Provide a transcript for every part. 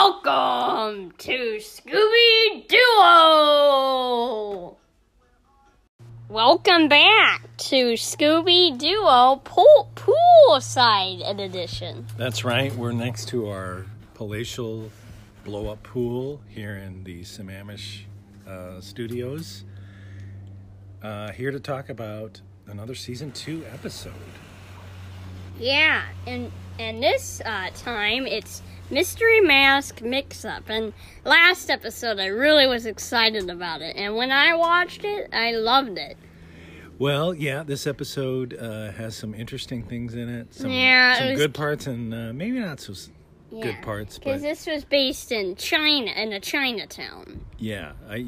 Welcome to Scooby Duo! Welcome back to Scooby Duo Pool Poolside Edition. That's right. We're next to our palatial blow up pool here in the Sammamish uh, studios. Uh, here to talk about another season two episode. Yeah, and and this uh, time it's Mystery Mask Mix Up. And last episode I really was excited about it, and when I watched it, I loved it. Well, yeah, this episode uh, has some interesting things in it. Some, Yeah, it was- good parts and uh, maybe not so Yeah, good parts. because this was based in China, in a Chinatown. yeah, I,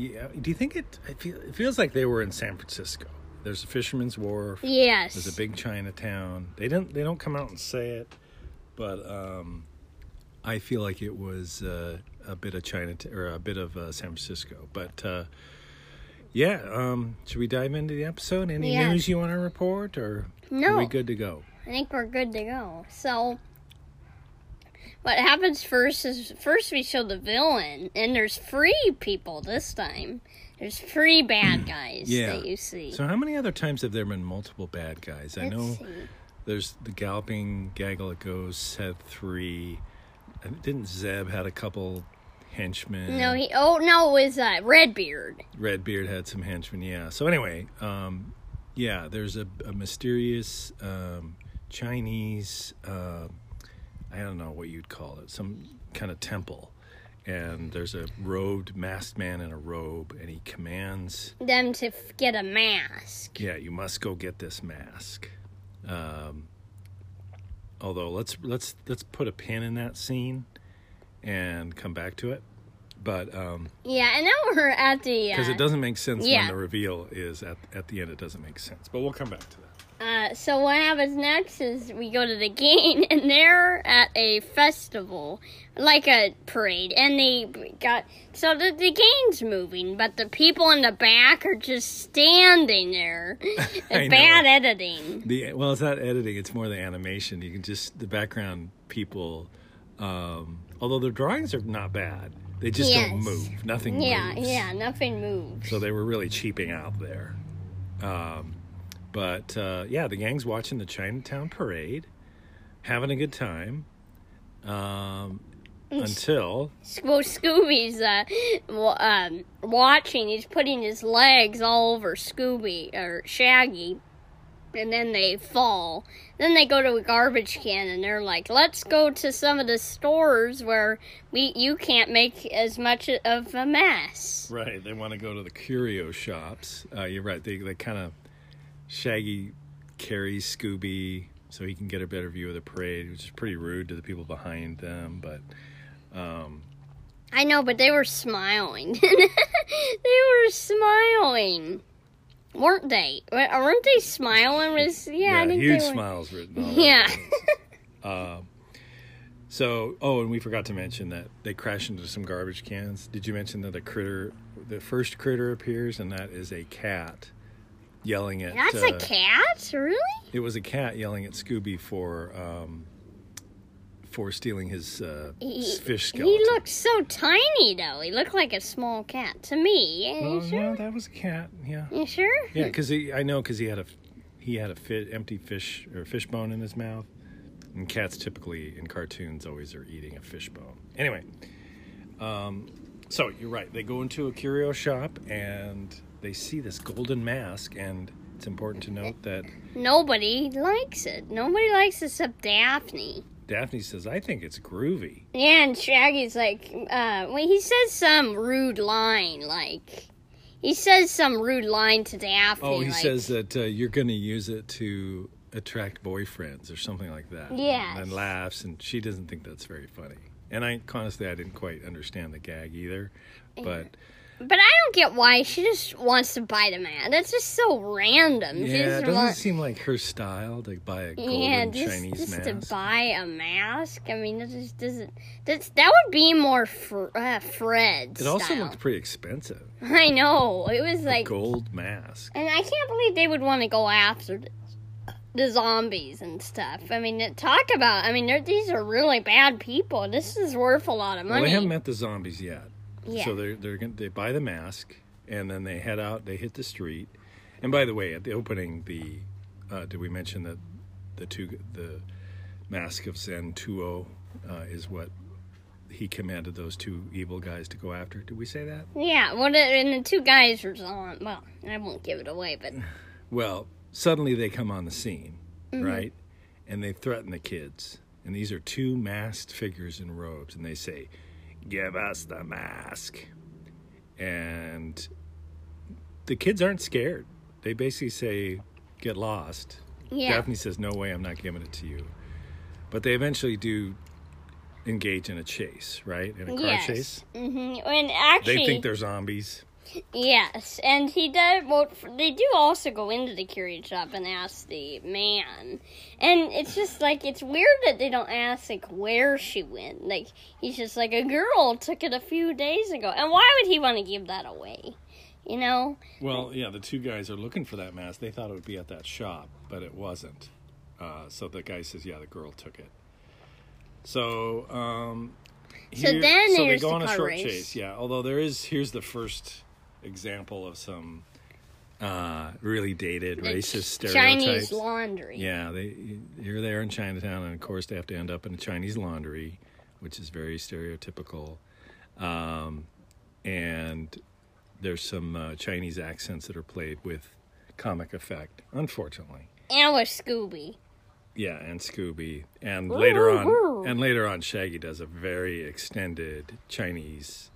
do you think it? I feel, it feels like they were in San Francisco. There's a Fisherman's Wharf. Yes. There's a big Chinatown. They don't they don't come out and say it, but um, I feel like it was uh, a bit of China or a bit of uh, San Francisco. But uh, yeah, um, should we dive into the episode? Any Yeah. news you want to report, or are No. we good to go? I think we're good to go. So, what happens first is first we show the villain, and there's free people this time. There's free bad guys Yeah. that you see. So how many other times have there been multiple bad guys? I Let's know see. there's the galloping gaggle of ghosts had three. Didn't Zeb had a couple henchmen? No, he. Oh no, it was uh, Redbeard. Redbeard had some henchmen, yeah. So anyway, um, yeah, there's a, a mysterious um, Chinese, uh, I don't know what you'd call it, some kind of temple, and there's a robed masked man in a robe, and he commands, Them to f- get a mask. yeah, you must go get this mask. Um, although let's let's let's put a pin in that scene and come back to it, but. Um, Yeah, and now we're at the. Uh, because it doesn't make sense yeah. when the reveal is at at the end. It doesn't make sense, but we'll come back to that. Uh, so what happens next is we go to the game, and they're at a festival, like a parade, and they got so the the game's moving, but the people in the back are just standing there. It's know. bad editing. The well, it's not editing; it's more the animation. You can just the background people. Um, although the drawings are not bad, they just Yes. don't move. Nothing Yeah, moves. yeah, nothing moves. So they were really cheaping out there. Um, but uh, yeah, the gang's watching the Chinatown parade, having a good time. Um, until Well, Scooby's uh, um, watching. He's putting his legs all over Scooby or Shaggy, and then they fall. Then they go to a garbage can, and they're like, "Let's go to some of the stores where we you can't make as much of a mess." Right, they want to go to the curio shops. Uh, you're right. They they kind of Shaggy carries Scooby so he can get a better view of the parade, which is pretty rude to the people behind them. But um, I know, but they were smiling. they were smiling, weren't they? Weren't they smiling? Was yeah, I think huge smiles written. all Yeah. faces. So, oh, and we forgot to mention that they crash into some garbage cans. Did you mention that a critter, the first critter appears, and that is a cat yelling at? That's uh, a cat, really? It was a cat yelling at Scooby for um, for stealing his uh, He, fish he looked so tiny, though. He looked like a small cat to me. Oh, you sure? yeah, that was a cat. Yeah, You sure? yeah, because he I know because he had a he had a fit, empty fish or fish bone in his mouth, and cats typically in cartoons always are eating a fish bone. Anyway, um, so you're right. They go into a curio shop and they see this golden mask, and it's important to note that Nobody likes it. Nobody likes it except Daphne. Daphne says, "I think it's groovy." Yeah, and Shaggy's like, uh, well, he says some rude line, like, he says some rude line to Daphne. Oh, he like, says that uh, you're going to use it to attract boyfriends or something like that. Yeah. And laughs, and she doesn't think that's very funny. And I honestly, I didn't quite understand the gag either. But But I don't get why she just wants to buy the man. That's just so random. She yeah, it doesn't want- seem like her style to buy a golden Yeah, just, Chinese just to mask. buy a mask. I mean, that just doesn't. That's that would be more fr- uh, Fred. it also style. looked pretty expensive. I know it was A like, gold mask. and I can't believe they would want to go after this. the zombies and stuff. I mean, talk about. I mean, they're- these are really bad people. This is worth a lot of Well, money. they haven't met the zombies yet. Yeah. So they're they're gonna, they buy the mask and then they head out. They hit the street. And by the way, at the opening, the uh, did we mention that the two the mask of Zen Tuo uh, is what he commanded those two evil guys to go after? Did we say that? yeah. What? And the two guys were on. Well, I won't give it away, but Well, suddenly they come on the scene, right? And they threaten the kids. And these are two masked figures in robes, and they say, Give us the mask. And the kids aren't scared. They basically say, Get lost. yeah. Daphne says, No way, I'm not giving it to you. But they eventually do engage in a chase, right? In a car yes. chase. hmm And actually, They think they're zombies. Yes, and he does. Well, they do also go into the curio shop and ask the man, and it's just like it's weird that they don't ask like where she went. Like he's just like a girl took it a few days ago, and why would he want to give that away? You know? Well, yeah, the two guys are looking for that mask. They thought it would be at that shop, but it wasn't. Uh, so the guy says, "Yeah, the girl took it." So, um, So then so they go the on a short race. chase. Yeah, although there is here's the first example of some uh, really dated racist stereotypes. Chinese laundry. Yeah, they here they are there in Chinatown, and of course they have to end up in a Chinese laundry, which is very stereotypical. Um, and there's some uh, Chinese accents that are played with comic effect, unfortunately. And with Scooby. Yeah, and Scooby, and later on, ooh. and later on, Shaggy does a very extended Chinese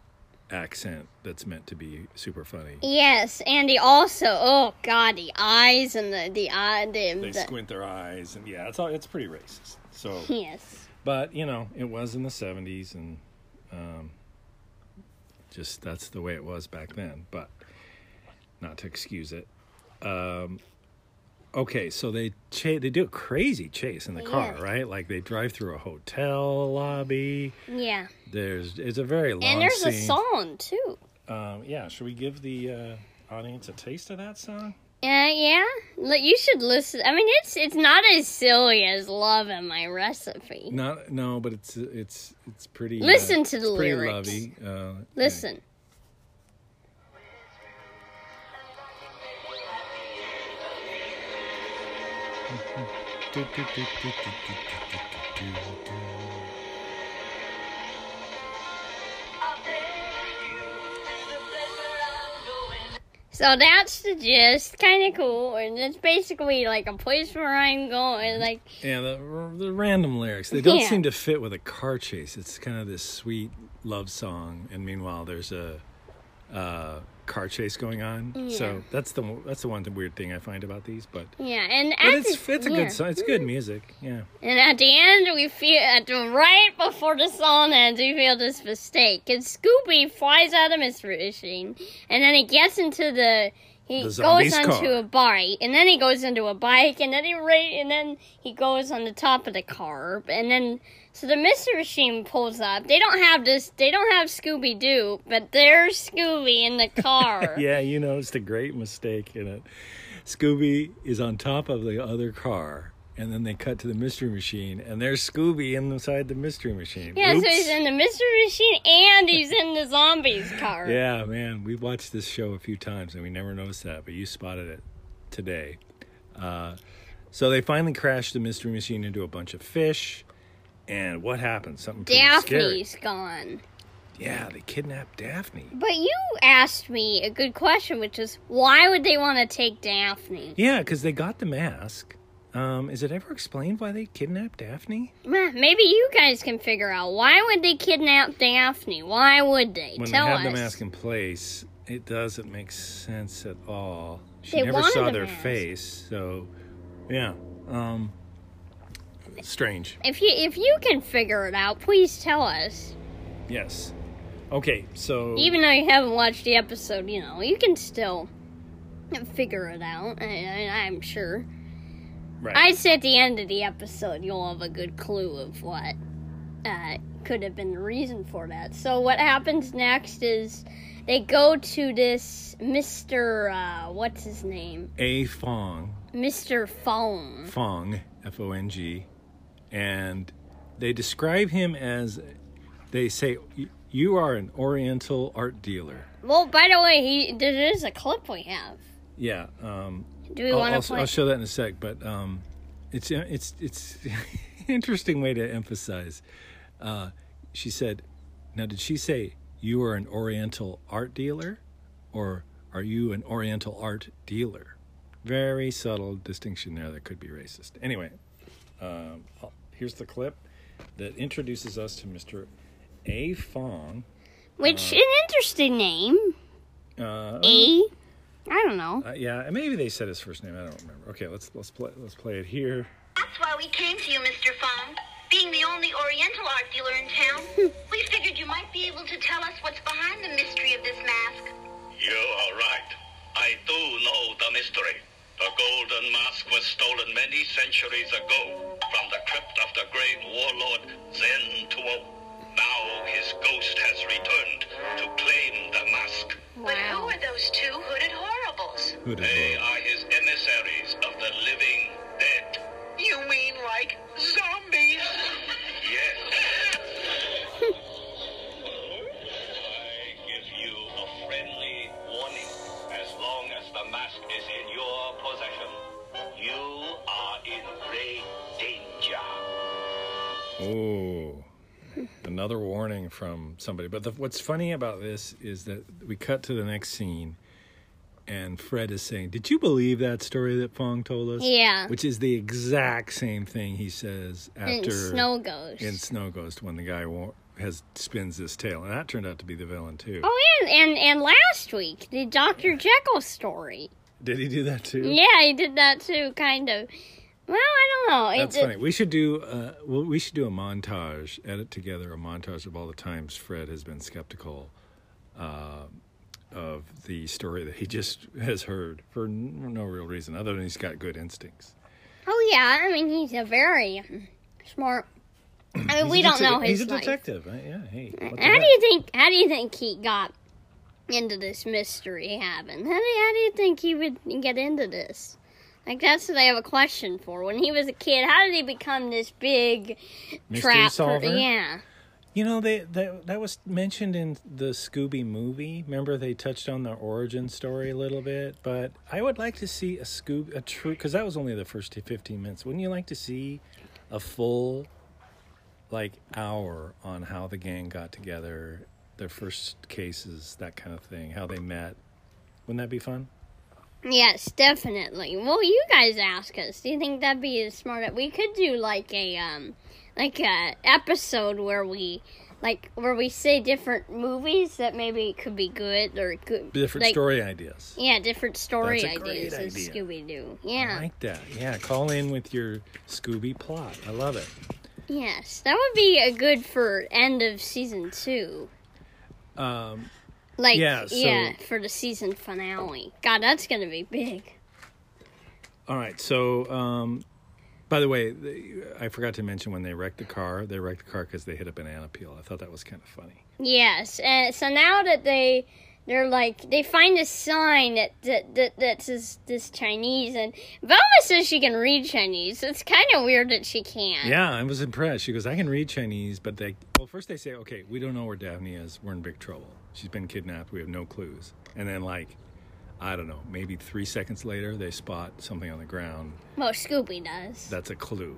accent that's meant to be super funny. Yes, and he also. Oh God, the eyes and the the eye. The, They the squint their eyes, and yeah, it's all it's pretty racist. So. yes. But you know, it was in the '70s, and um, just that's the way it was back then. But not to excuse it. Um, okay, so they cha- they do a crazy chase in the car, Yeah. right? Like they drive through a hotel lobby. Yeah. There's it's a very long And there's a scene. song too. Um, yeah, should we give the uh, audience a taste of that song? Uh, yeah, you should listen. I mean, it's it's not as silly as "Love and My Recipe." Not no, but it's it's it's pretty. uh, Listen to the it's pretty lyrics. lovey. Uh, Listen, so that's the gist. Kind of cool, and it's basically like a place where I'm going. Like, Yeah, the, the random lyrics they don't Yeah. seem to fit with a car chase. It's kind of this sweet love song, and meanwhile there's a uh, car chase going on. Yeah. So that's the that's the one weird thing I find about these. But, yeah, and but it's the- it's a yeah. good song. It's good music. Yeah. And at the end, we feel at the right before the song ends, we feel this mistake. And Scooby flies out of Mystery Machine, and then he gets into the. He goes onto car. a bike, and then he goes into a bike, and then he ra- and then he goes on the top of the car, and then so the Mystery Machine pulls up. They don't have this. They don't have Scooby Doo, but there's Scooby in the car. Yeah, you noticed a great mistake in it. Scooby is on top of the other car, and then they cut to the mystery machine, and there's Scooby inside the mystery machine. Yeah, so he's in the Mystery Machine and he's in the zombies car. Yeah, man, we watched this show a few times and we never noticed that, but you spotted it today. Uh, so they finally crashed the mystery machine into a bunch of fish, and what happens? Something pretty scary. Daphne's gone. Yeah, they kidnapped Daphne. But you asked me a good question, which is why would they want to take Daphne? Yeah, because they got the mask. Um, is it ever explained why they kidnapped Daphne? Maybe you guys can figure out why would they kidnap Daphne? Why would they? When Tell they have us. the mask in place, it doesn't make sense at all. She They never saw the their mask. face, so yeah. Um, strange. If you if you can figure it out, please tell us. Yes. Okay, so Even though you haven't watched the episode, you know you can still figure it out. I, I, I'm sure. Right. I'd say at the end of the episode, you'll have a good clue of what uh, could have been the reason for that. So, what happens next is they go to this Mister. Uh, what's his name? A Fong, Mister Fong. Fong, F O N G, and they describe him as they say, "You are an Oriental art dealer." Well, by the way, he there is a clip we have. Yeah, um, Do we I'll, want I'll, to play? I'll show that in a sec. But um, it's it's it's interesting way to emphasize. Uh, she said, "Now, did she say you are an Oriental art dealer, or are you an Oriental art dealer?" Very subtle distinction there that could be racist. Anyway, um, here's the clip that introduces us to Mr. A. Fong. Which an interesting name. Uh, A. I don't know. uh, yeah, maybe they said his first name. I don't remember. Okay, let's let's play let's play it here. That's why we came to you, Mr. Fong. Being the only Oriental art dealer in town, we figured you might be able to tell us what's behind the mystery of this mask. You are right. I do know the mystery. The golden mask was stolen many centuries ago from the crypt of the great warlord Zen Tuo. Now his ghost has returned to claim the mask. But who are those two hooded horribles? Who They vote? are his emissaries of the living dead. You mean like zombies? Another warning from somebody. But the, what's funny about this is that we cut to the next scene, and Fred is saying, "Did you believe that story that Fong told us?" Yeah. which is the exact same thing he says In after Snow Ghost. in Snow Ghost when the guy has spins his tail, and that turned out to be the villain too. Oh, and, and and last week the Doctor Jekyll story. Did he do that too? Yeah, he did that too, kind of. Well, I don't know. It- That's it- funny. We should do uh, well. We should do a montage, edit together a montage of all the times Fred has been skeptical uh, of the story that he just has heard for no real reason other than he's got good instincts. Oh yeah, I mean he's a very smart. I mean, we don't know his He's a detective. Uh, yeah. Hey. How do you think? How do you think he got into this mystery having? How do, how do you think he would get into this? Like that's what I have a question for. When he was a kid, how did he become this big Mystery trap? solver? yeah. You know, they that that was mentioned in the Scooby movie. Remember, they touched on the origin story a little bit. But I would like to see a Scoob, a true, because that was only the first fifteen minutes. Wouldn't you like to see a full, like, hour on how the gang got together, their first cases, that kind of thing, how they met? Wouldn't that be fun? Yes, definitely. Well, you guys ask us. Do you think that'd be smart? We could do like a um, like a episode where we like where we say different movies that maybe could be good or good Different like, story ideas. Yeah, different story That's ideas as idea. Scooby Doo. I Yeah. like that. Yeah, call in with your Scooby plot. I love it. Yes, that would be a good for end of season two. Um, Like Yeah, so- yeah, for the season finale. God, that's gonna be big. All right. So, um, by the way, I forgot to mention when they wrecked the car, they wrecked the car because they hit a banana peel. I thought that was kind of funny. Yes, and so now that they they're like they find a sign that that that, that says this Chinese, and Velma says she can read Chinese. It's kind of weird that she can't. Yeah, I was impressed. She goes, I can read Chinese, but they, well, first they say, okay, we don't know where Daphne is. We're in big trouble. She's been kidnapped. We have no clues. And then, like, I don't know, maybe three seconds later, they spot something on the ground. Well, Scooby does. That's a clue.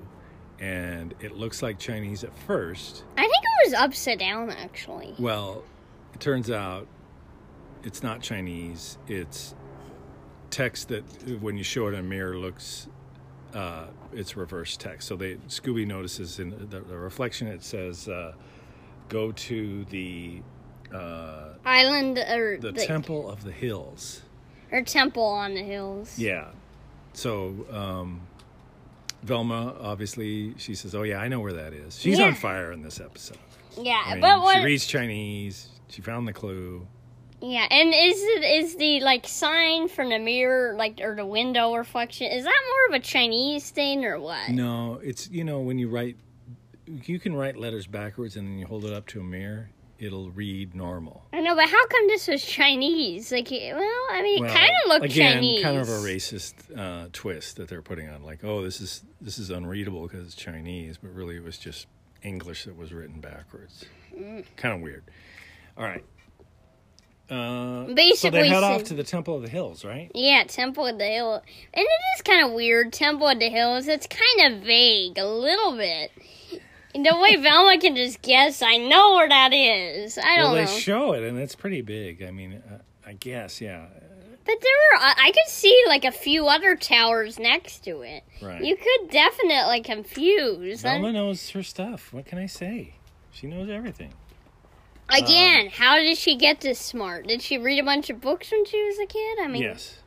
And it looks like Chinese at first. I think it was upside down actually. Well, it turns out it's not Chinese. It's text that when you show it in a mirror looks uh, it's reverse text. So they Scooby notices in the, the reflection it says uh, go to the uh, Island or the Temple of the Hills. or temple on the hills. Yeah. So um, Velma obviously she says, "Oh yeah, I know where that is." She's Yeah. on fire in this episode. Yeah, I mean, but what? she reads Chinese. She found the clue. Yeah, and is it is the like sign from the mirror like or the window reflection? Is that more of a Chinese thing or what? No, it's you know when you write, you can write letters backwards and then you hold it up to a mirror, it'll read normal. I know, but how come this was Chinese? Like, well, I mean, it Well, kind of looked again, Chinese. kind of a racist uh, twist that they're putting on. Like, oh, this is this is unreadable because it's Chinese, but really it was just English that was written backwards. Mm. Kind of weird. All right. Uh, so Basically, they head so- off to the Temple of the Hills, right? Yeah, Temple of the Hill. And it is kind of weird, Temple of the Hills. It's kind of vague, a little bit. And the way Velma can just guess, I know where that is. I don't Well, they know. show it, and it's pretty big. I mean, uh, I guess, yeah. but there are, I, could see like a few other towers next to it. Right. You could definitely confuse. Velma knows her stuff. What can I say? She knows everything. Again, how did she get this smart? Did she read a bunch of books when she was a kid? I mean, Yes,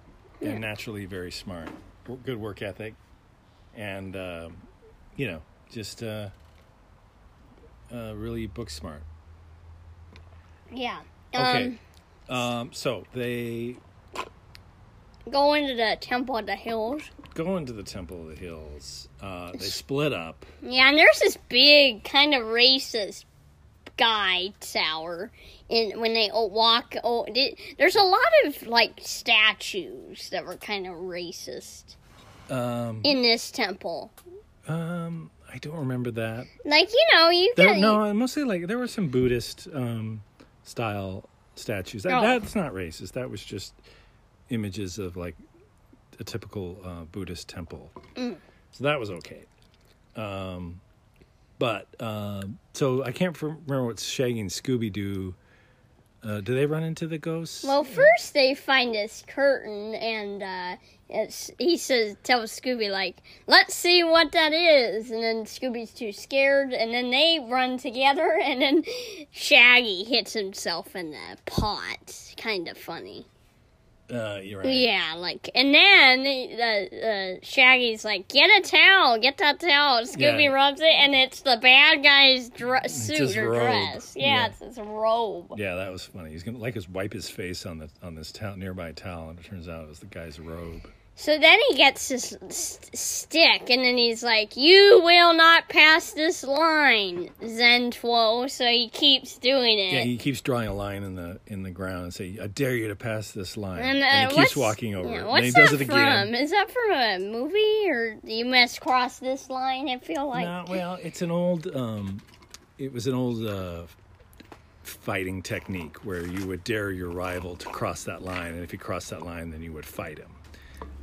and naturally very smart, W- good work ethic, and um, you know, just uh, uh, really book smart. yeah. Okay, Um, um, so they go into the Temple of the Hills. go into the Temple of the Hills. Uh, they split up. Yeah, and there's this big kind of racist guy tower in when they walk. Oh, there's a lot of like statues that were kind of racist Um, in this temple. um, I don't remember that. Like you know, you There, can no, mostly like there were some Buddhist um, style statues. That, Oh. That's not racist. That was just images of like a typical uh, Buddhist temple. Mm. So that was okay. Um, but um, so I can't remember what Shaggy and Scooby Doo. Uh, do they run into the ghosts? Well, first they find this curtain, and uh, he says, tells Scooby like, "Let's see what that is." And then Scooby's too scared, and then they run together, and then Shaggy hits himself in the pot. Kind of funny. Uh, you're right. Yeah, like, and then uh, uh, Shaggy's like, "Get a towel, get that towel." Scooby Yeah. rubs it, and it's the bad guy's dr- suit or robe. dress. Yeah, Yeah. it's his robe. Yeah, that was funny. He's gonna like just wipe his face on the on this towel nearby towel, and it turns out it was the guy's robe. So then he gets this st- stick, and then he's like, "You will not pass this line, Zen Tuo." So he keeps doing it. Yeah, he keeps drawing a line in the in the ground and say, "I dare you to pass this line," and, uh, and he keeps walking over yeah, What's he does that it again. from? Is that from a movie, or you must cross this line? I feel like no, well, it's an old. Um, it was an old uh, fighting technique where you would dare your rival to cross that line, and if he crossed that line, then you would fight him.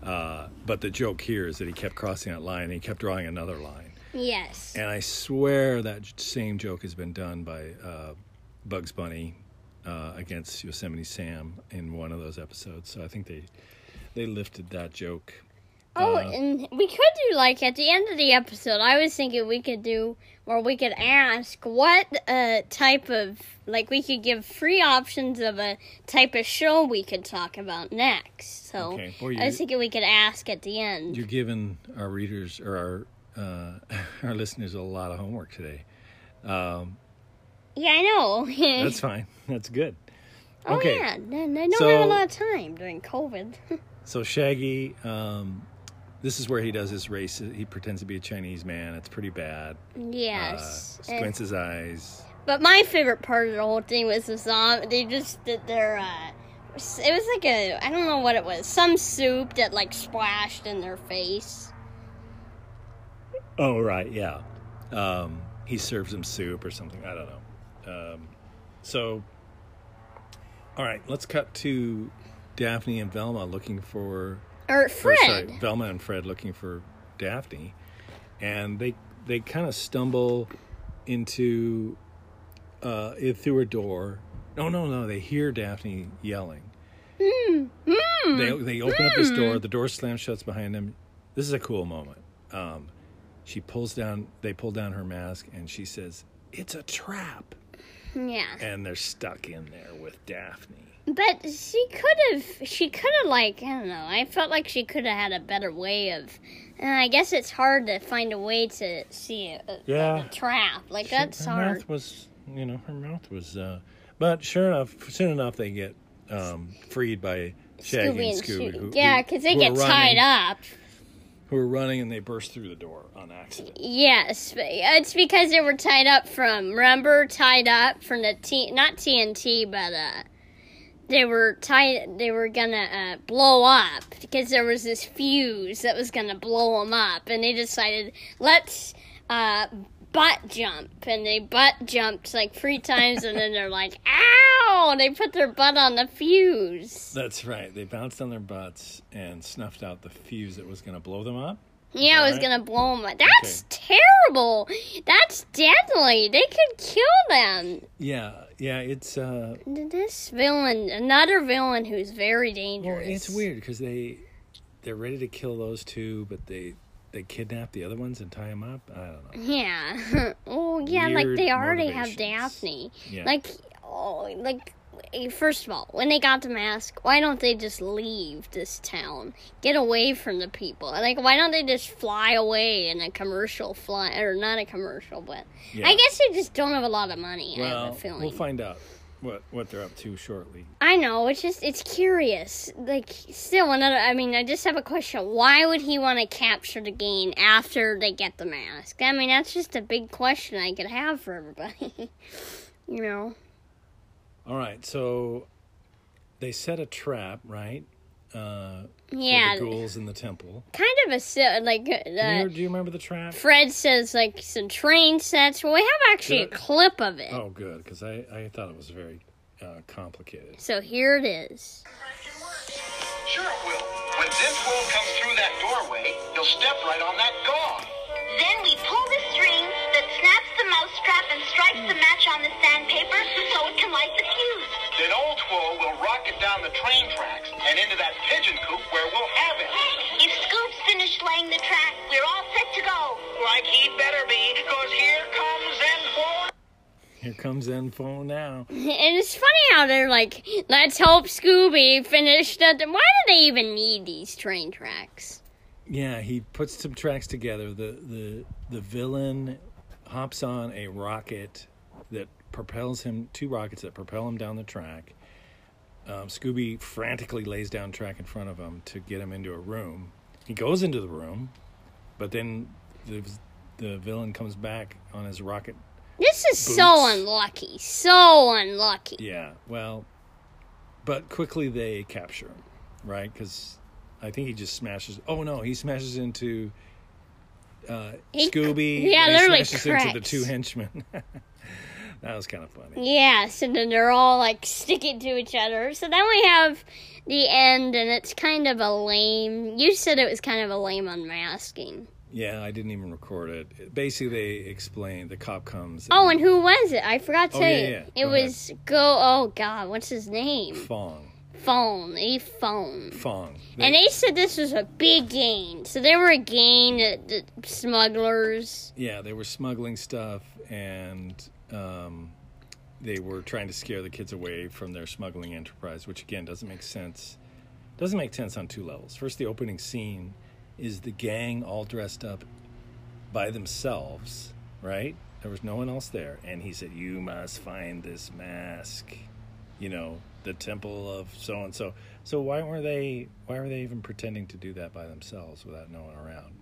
Uh, but the joke here is that he kept crossing that line, and he kept drawing another line. yes. And I swear that same joke has been done by uh, Bugs Bunny uh, against Yosemite Sam in one of those episodes. So I think they they lifted that joke. Oh, Uh, and we could do like at the end of the episode. I was thinking we could do, or we could ask what uh, type of like we could give free options of a type of show we could talk about next. So Okay. Boy, I was thinking we could ask at the end. You're giving our readers or our uh, our listeners a lot of homework today. Um, Yeah, I know. that's fine. That's good. oh okay. yeah, they don't So- have a lot of time during COVID. So Shaggy, um, this is where he does his race. He pretends to be a Chinese man. It's pretty bad. yes. Uh, squints his eyes. But my favorite part of the whole thing was the zombie. They just did their. Uh, it was like a I don't know what it was. Some soup that like splashed in their face. Oh right, yeah. Um, he serves them soup or something. I don't know. Um, so, all right, let's cut to Daphne and Velma looking for. Or or, Fred. sorry, Velma and Fred looking for Daphne, and they they kind of stumble into uh, through a door. No, no, no. They hear Daphne yelling. Hmm. They they open up this door. The door slams shuts behind them. This is a cool moment. Um, she pulls down. They pull down her mask, and she says, "It's a trap." Yeah. And they're stuck in there with Daphne. But she could have. She could have like I don't know. I felt like she could have had a better way of. And I guess it's hard to find a way to see a, a, Yeah. a trap. Like that's her hard. mouth was, you know, her mouth was. Uh, but sure enough, soon enough they get um, freed by Shaggy Scooby and Scooby. Who- Yeah, because they get are tied up. who were running and they burst through the door on accident. Yes, it's because they were tied up from. Remember, tied up from the T, not TNT, but uh, they were tied. They were gonna uh, blow up because there was this fuse that was gonna blow them up, and they decided let's uh, butt jump, and they butt jumped like three times, and then they're like, "Ow!" And they put their butt on the fuse. That's right. They bounced on their butts and snuffed out the fuse that was to blow them up. Yeah, it was Alright. gonna blow them up. That's terrible. That's deadly. They could kill them. Yeah, yeah. It's uh, This villain, another villain who's very well, dangerous. it's weird because they they're ready to kill those two, but they they kidnap the other ones and tie them up. I don't know. Yeah. oh, yeah. like they already have. Daphne. Yeah. Like, oh, like. First of all, when they got the mask, why don't they just leave this town? Get away from the people. Like, why don't they just fly away in a commercial fly, or not a commercial, but Yeah. I guess they just don't have a lot of money. I have well, a feeling. we'll find out what what they're up to shortly. I know, it's just it's curious. Like still another I mean, I just have a question. Why would he want to capture the game after they get the mask? I mean, that's just a big question I could have for everybody. you know. All right, so they set a trap, right? Uh, Yeah. for the ghouls in the temple. Kind of a si- like Do you, uh, do you remember the trap? Fred says like some train sets. Well, we have actually a Good. clip of it. Oh, good, because I, I thought it was very uh, complicated. So here it is. Sure it will. When this Zen Tuo comes through that doorway, he'll step right on that gong. Then we pull the string that snaps the mousetrap and strikes the match on the sandpaper so it can light the fuse. Then Old Twirl will rocket down the train tracks and into that pigeon coop where we'll have it. If Scoop's finished laying the track, we're all set to go. Like he better be, because here comes Zen Tuo. Here comes Info now. And it's funny how they're like, let's hope Scooby finished it. Why do they even need these train tracks? Yeah, he puts some tracks together. The the the villain hops on a rocket that propels him two rockets that propel him down the track. Um, Scooby frantically lays down track in front of him to get him into a room. He goes into the room, but then the the villain comes back on his rocket. This is so unlucky. So unlucky. Yeah, well, but quickly they capture him, right? Because I think he just smashes. Oh no, he smashes into uh, He- Scooby. yeah, he like smashes into the two henchmen. that was kind of funny. Yes, and then they're all like sticking to each other. So then we have the end, and it's kind of a lame. You said it was kind of a lame unmasking. Yeah, I didn't even record it. Basically, they explain the cop comes. Oh, and who was it? I forgot to Oh, tell yeah, you. yeah. It Go ahead. was go. Oh God, what's his name? Fong. Phone. A phone. Fong. And they said this was a big gang. So they were a gang, the smugglers. Yeah, they were smuggling stuff and um, they were trying to scare the kids away from their smuggling enterprise, which again doesn't make sense. Doesn't make sense on two levels. First, the opening scene is the gang all dressed up by themselves, right? There was no one else there, and he said, "You must find this mask." You know, the temple of so and so. So why were they? Why were they even pretending to do that by themselves without no one around?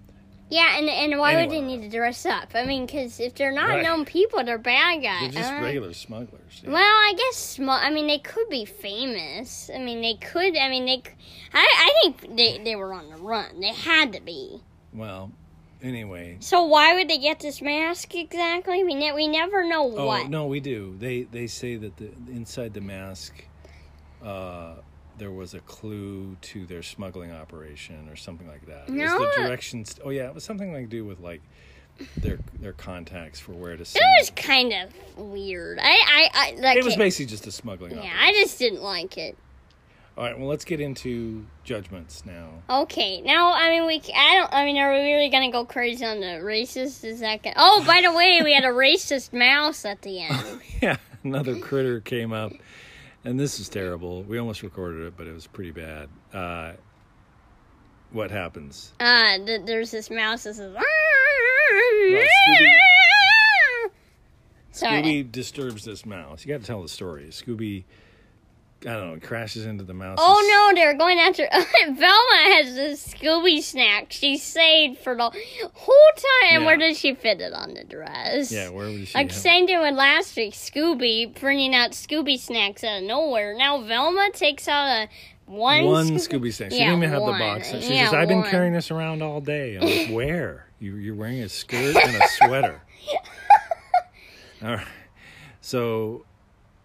Yeah, and and why would they need to dress up? I mean, because if they're not Right. known people, they're bad guys. They're just Uh, regular smugglers. yeah. Well, I guess small. I mean, they could be famous. I mean, they could. I mean, they. I I think they they were on the run. They had to be. Well, anyway. So why would they get this mask exactly? We ne- we never know Oh what. no, we do. They they say that the inside the mask, uh, there was a clue to their smuggling operation or something like that. It was the directions. Oh yeah, it was something like to do with like their their contacts for where to It was kind of weird. I I, I like It was basically just a smuggling Yeah, operation. I just didn't like it. All right, well let's get into judgments now. Okay, now I mean we. I don't. I mean, are we really gonna go crazy on the racist? Is that? Gonna, oh, by the way, we had a racist mouse at the end. yeah, another critter came up, and this is terrible. We almost recorded it, but it was pretty bad. Uh, what happens? Uh, th- there's this mouse that says. Scooby- Sorry. Scooby disturbs this mouse. You got to tell the story. Scooby I don't know, crashes into the mouse. Oh no, they're going after. Velma has this Scooby snack she saved for the whole time. Yeah. Where did she fit it on the dress? Yeah, where was she? Like have- same thing with last week, Scooby bringing out Scooby snacks out of nowhere. Now Velma takes out a one, one Scooby. Scooby snack. She Yeah, didn't even have one. the box. She Yeah, says, "I've been carrying this around all day." I'm like, "Where? You, you're wearing a skirt and a sweater." all right. So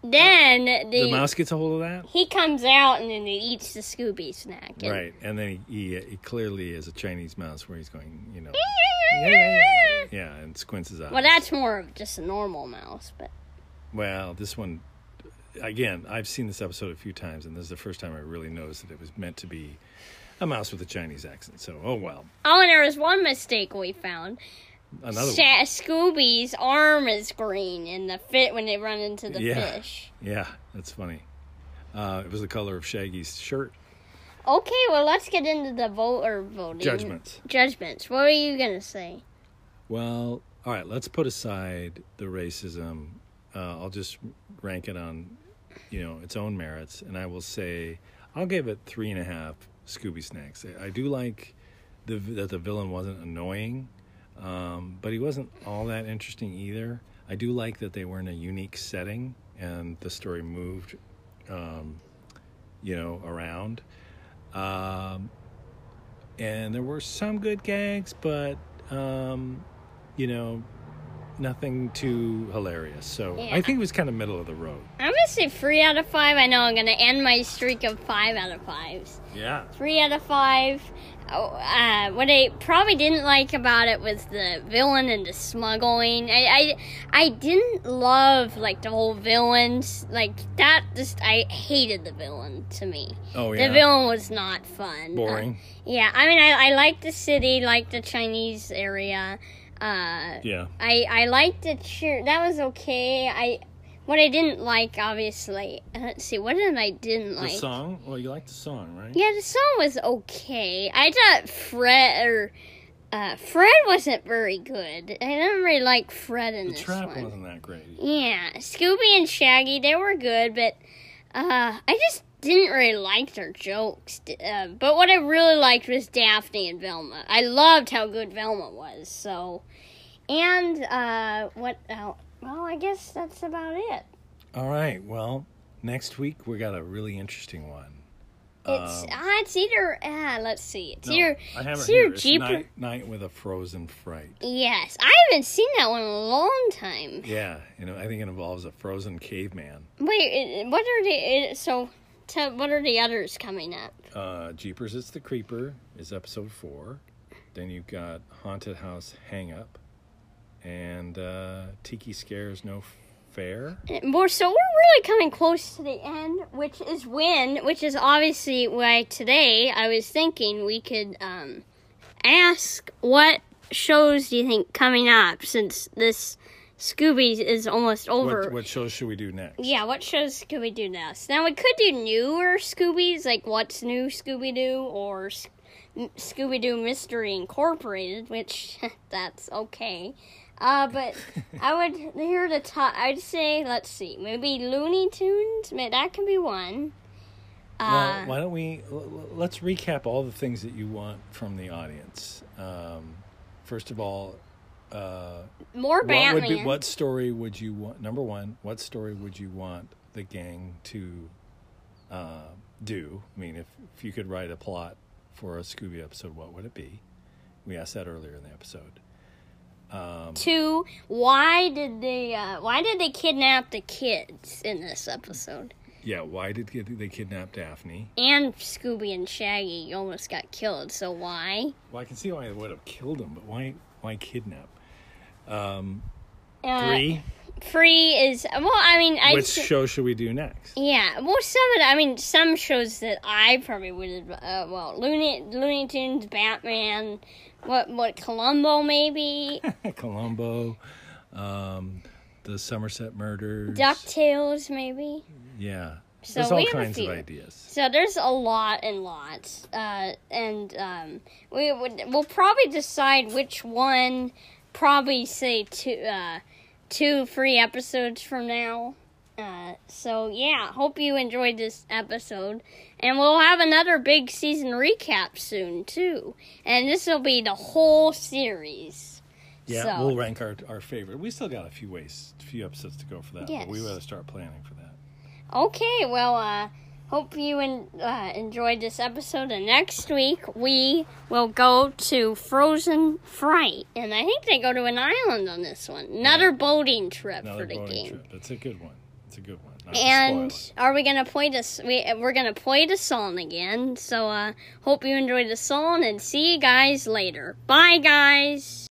Then the the, mouse gets a hold of that, he comes out and then he eats the Scooby snack. And- right? And then he, he, he clearly is a Chinese mouse, where he's going, you know, yeah, and squints his eyes. Well, that's more of just a normal mouse, but Well, this one, again, I've seen this episode a few times, and this is the first time I really noticed that it was meant to be a mouse with a Chinese accent. So, oh well, oh, and there was one mistake we found. Another Sha- one. Scooby's arm is green in the fit when they run into the Yeah. fish. Yeah, that's funny. Uh, it was the color of Shaggy's shirt. Okay, well let's get into the vote or voting Judgments. Judgments. What are you gonna say? Well, all right, let's put aside the racism. Uh, I'll just rank it on, you know, its own merits, and I will say I'll give it three and a half Scooby snacks. I, I do like the that the villain wasn't annoying, um, but he wasn't all that interesting either. I do like that they were in a unique setting and the story moved, um, you know, around. Um, and there were some good gags, but um, you know, nothing too hilarious. So Yeah. I think it was kind of middle of the road. I'm gonna say three out of five. I know I'm gonna end my streak of five out of fives. Yeah. Three out of five. Oh, uh, what I probably didn't like about it was the villain and the smuggling. I, I, I didn't love like the whole villains like that. Just I hated the villain to me. Oh yeah. The villain was not fun. Boring. Uh, yeah, I mean, I, I like the city, like the Chinese area. Uh, yeah. I I liked the cheer. That was okay. I what I didn't like, obviously. Let's see. What did I didn't like? The song. Well, you like the song, right? Yeah, the song was okay. I thought Fred or uh, Fred wasn't very good. I didn't really like Fred in The this trap one. wasn't that great. Yeah, Scooby and Shaggy they were good, but uh, I just didn't really like their jokes. Uh, but what I really liked was Daphne and Velma. I loved how good Velma was. So, and uh, what? Uh, well, I guess that's about it. All right. Well, next week we got a really interesting one. It's Um, uh, it's either uh, let's see, it's no, either I have it it's either Jeep. night, night with a frozen fright. Yes, I haven't seen that one in a long time. Yeah, you know, I think it involves a frozen caveman. Wait, what are the so? To, what are the others coming up? Uh, Jeepers, it's the Creeper is episode four. Then you've got Haunted House Hang Up, and uh, Tiki Scares No Fair. More so, we're really coming close to the end, which is when, which is obviously why today I was thinking we could um, ask what shows do you think coming up since this Scooby is almost over. What, what shows should we do next? Yeah, what shows could we do next? Now we could do newer Scoobies, like what's new Scooby Doo or Scooby Doo Mystery Incorporated, which that's okay. Uh, but I would hear the top. I'd say let's see, maybe Looney Tunes. Maybe that can be one. Well, Uh, why don't we let's recap all the things that you want from the audience. Um, first of all, uh, more what Batman. would be what story would you want? Number one, what story would you want the gang to uh, do? I mean, if if you could write a plot for a Scooby episode, what would it be? We asked that earlier in the episode. Um, Two. Why did they? Uh, why did they kidnap the kids in this episode? yeah, why did they- they kidnap Daphne? And Scooby and Shaggy almost got killed. So why? Well, I can see why they would have killed them, but why why kidnap? Um, Uh, three. Free is well. I mean, I Which show should we do next? yeah. Well, some of the, I mean, some shows that I probably would have. Uh, well, Looney Looney Tunes, Batman, what what Columbo maybe, Columbo, um, the Somerset Murders. Ducktales maybe. Yeah. So There's all we have a kinds of ideas. So there's a lot and lots, uh, and um, we would we'll probably decide which one. Probably say two uh, two free episodes from now. Uh, so yeah, hope you enjoyed this episode, and we'll have another big season recap soon too. And this will be the whole series. Yeah, So- we'll rank our our favorite. We still got a few ways, a few episodes to go for that. But we Yes. got to start planning for that. Okay, well, uh, hope you en- uh, enjoyed this episode. And next week we will go to Frozen Fright, and I think they go to an island on this one. Another boating trip Another for the boating game. trip. That's a good one. It's a good one. Not And are we gonna play this? We we're gonna play the song again. So uh, hope you enjoyed the song, and see you guys later. Bye, guys.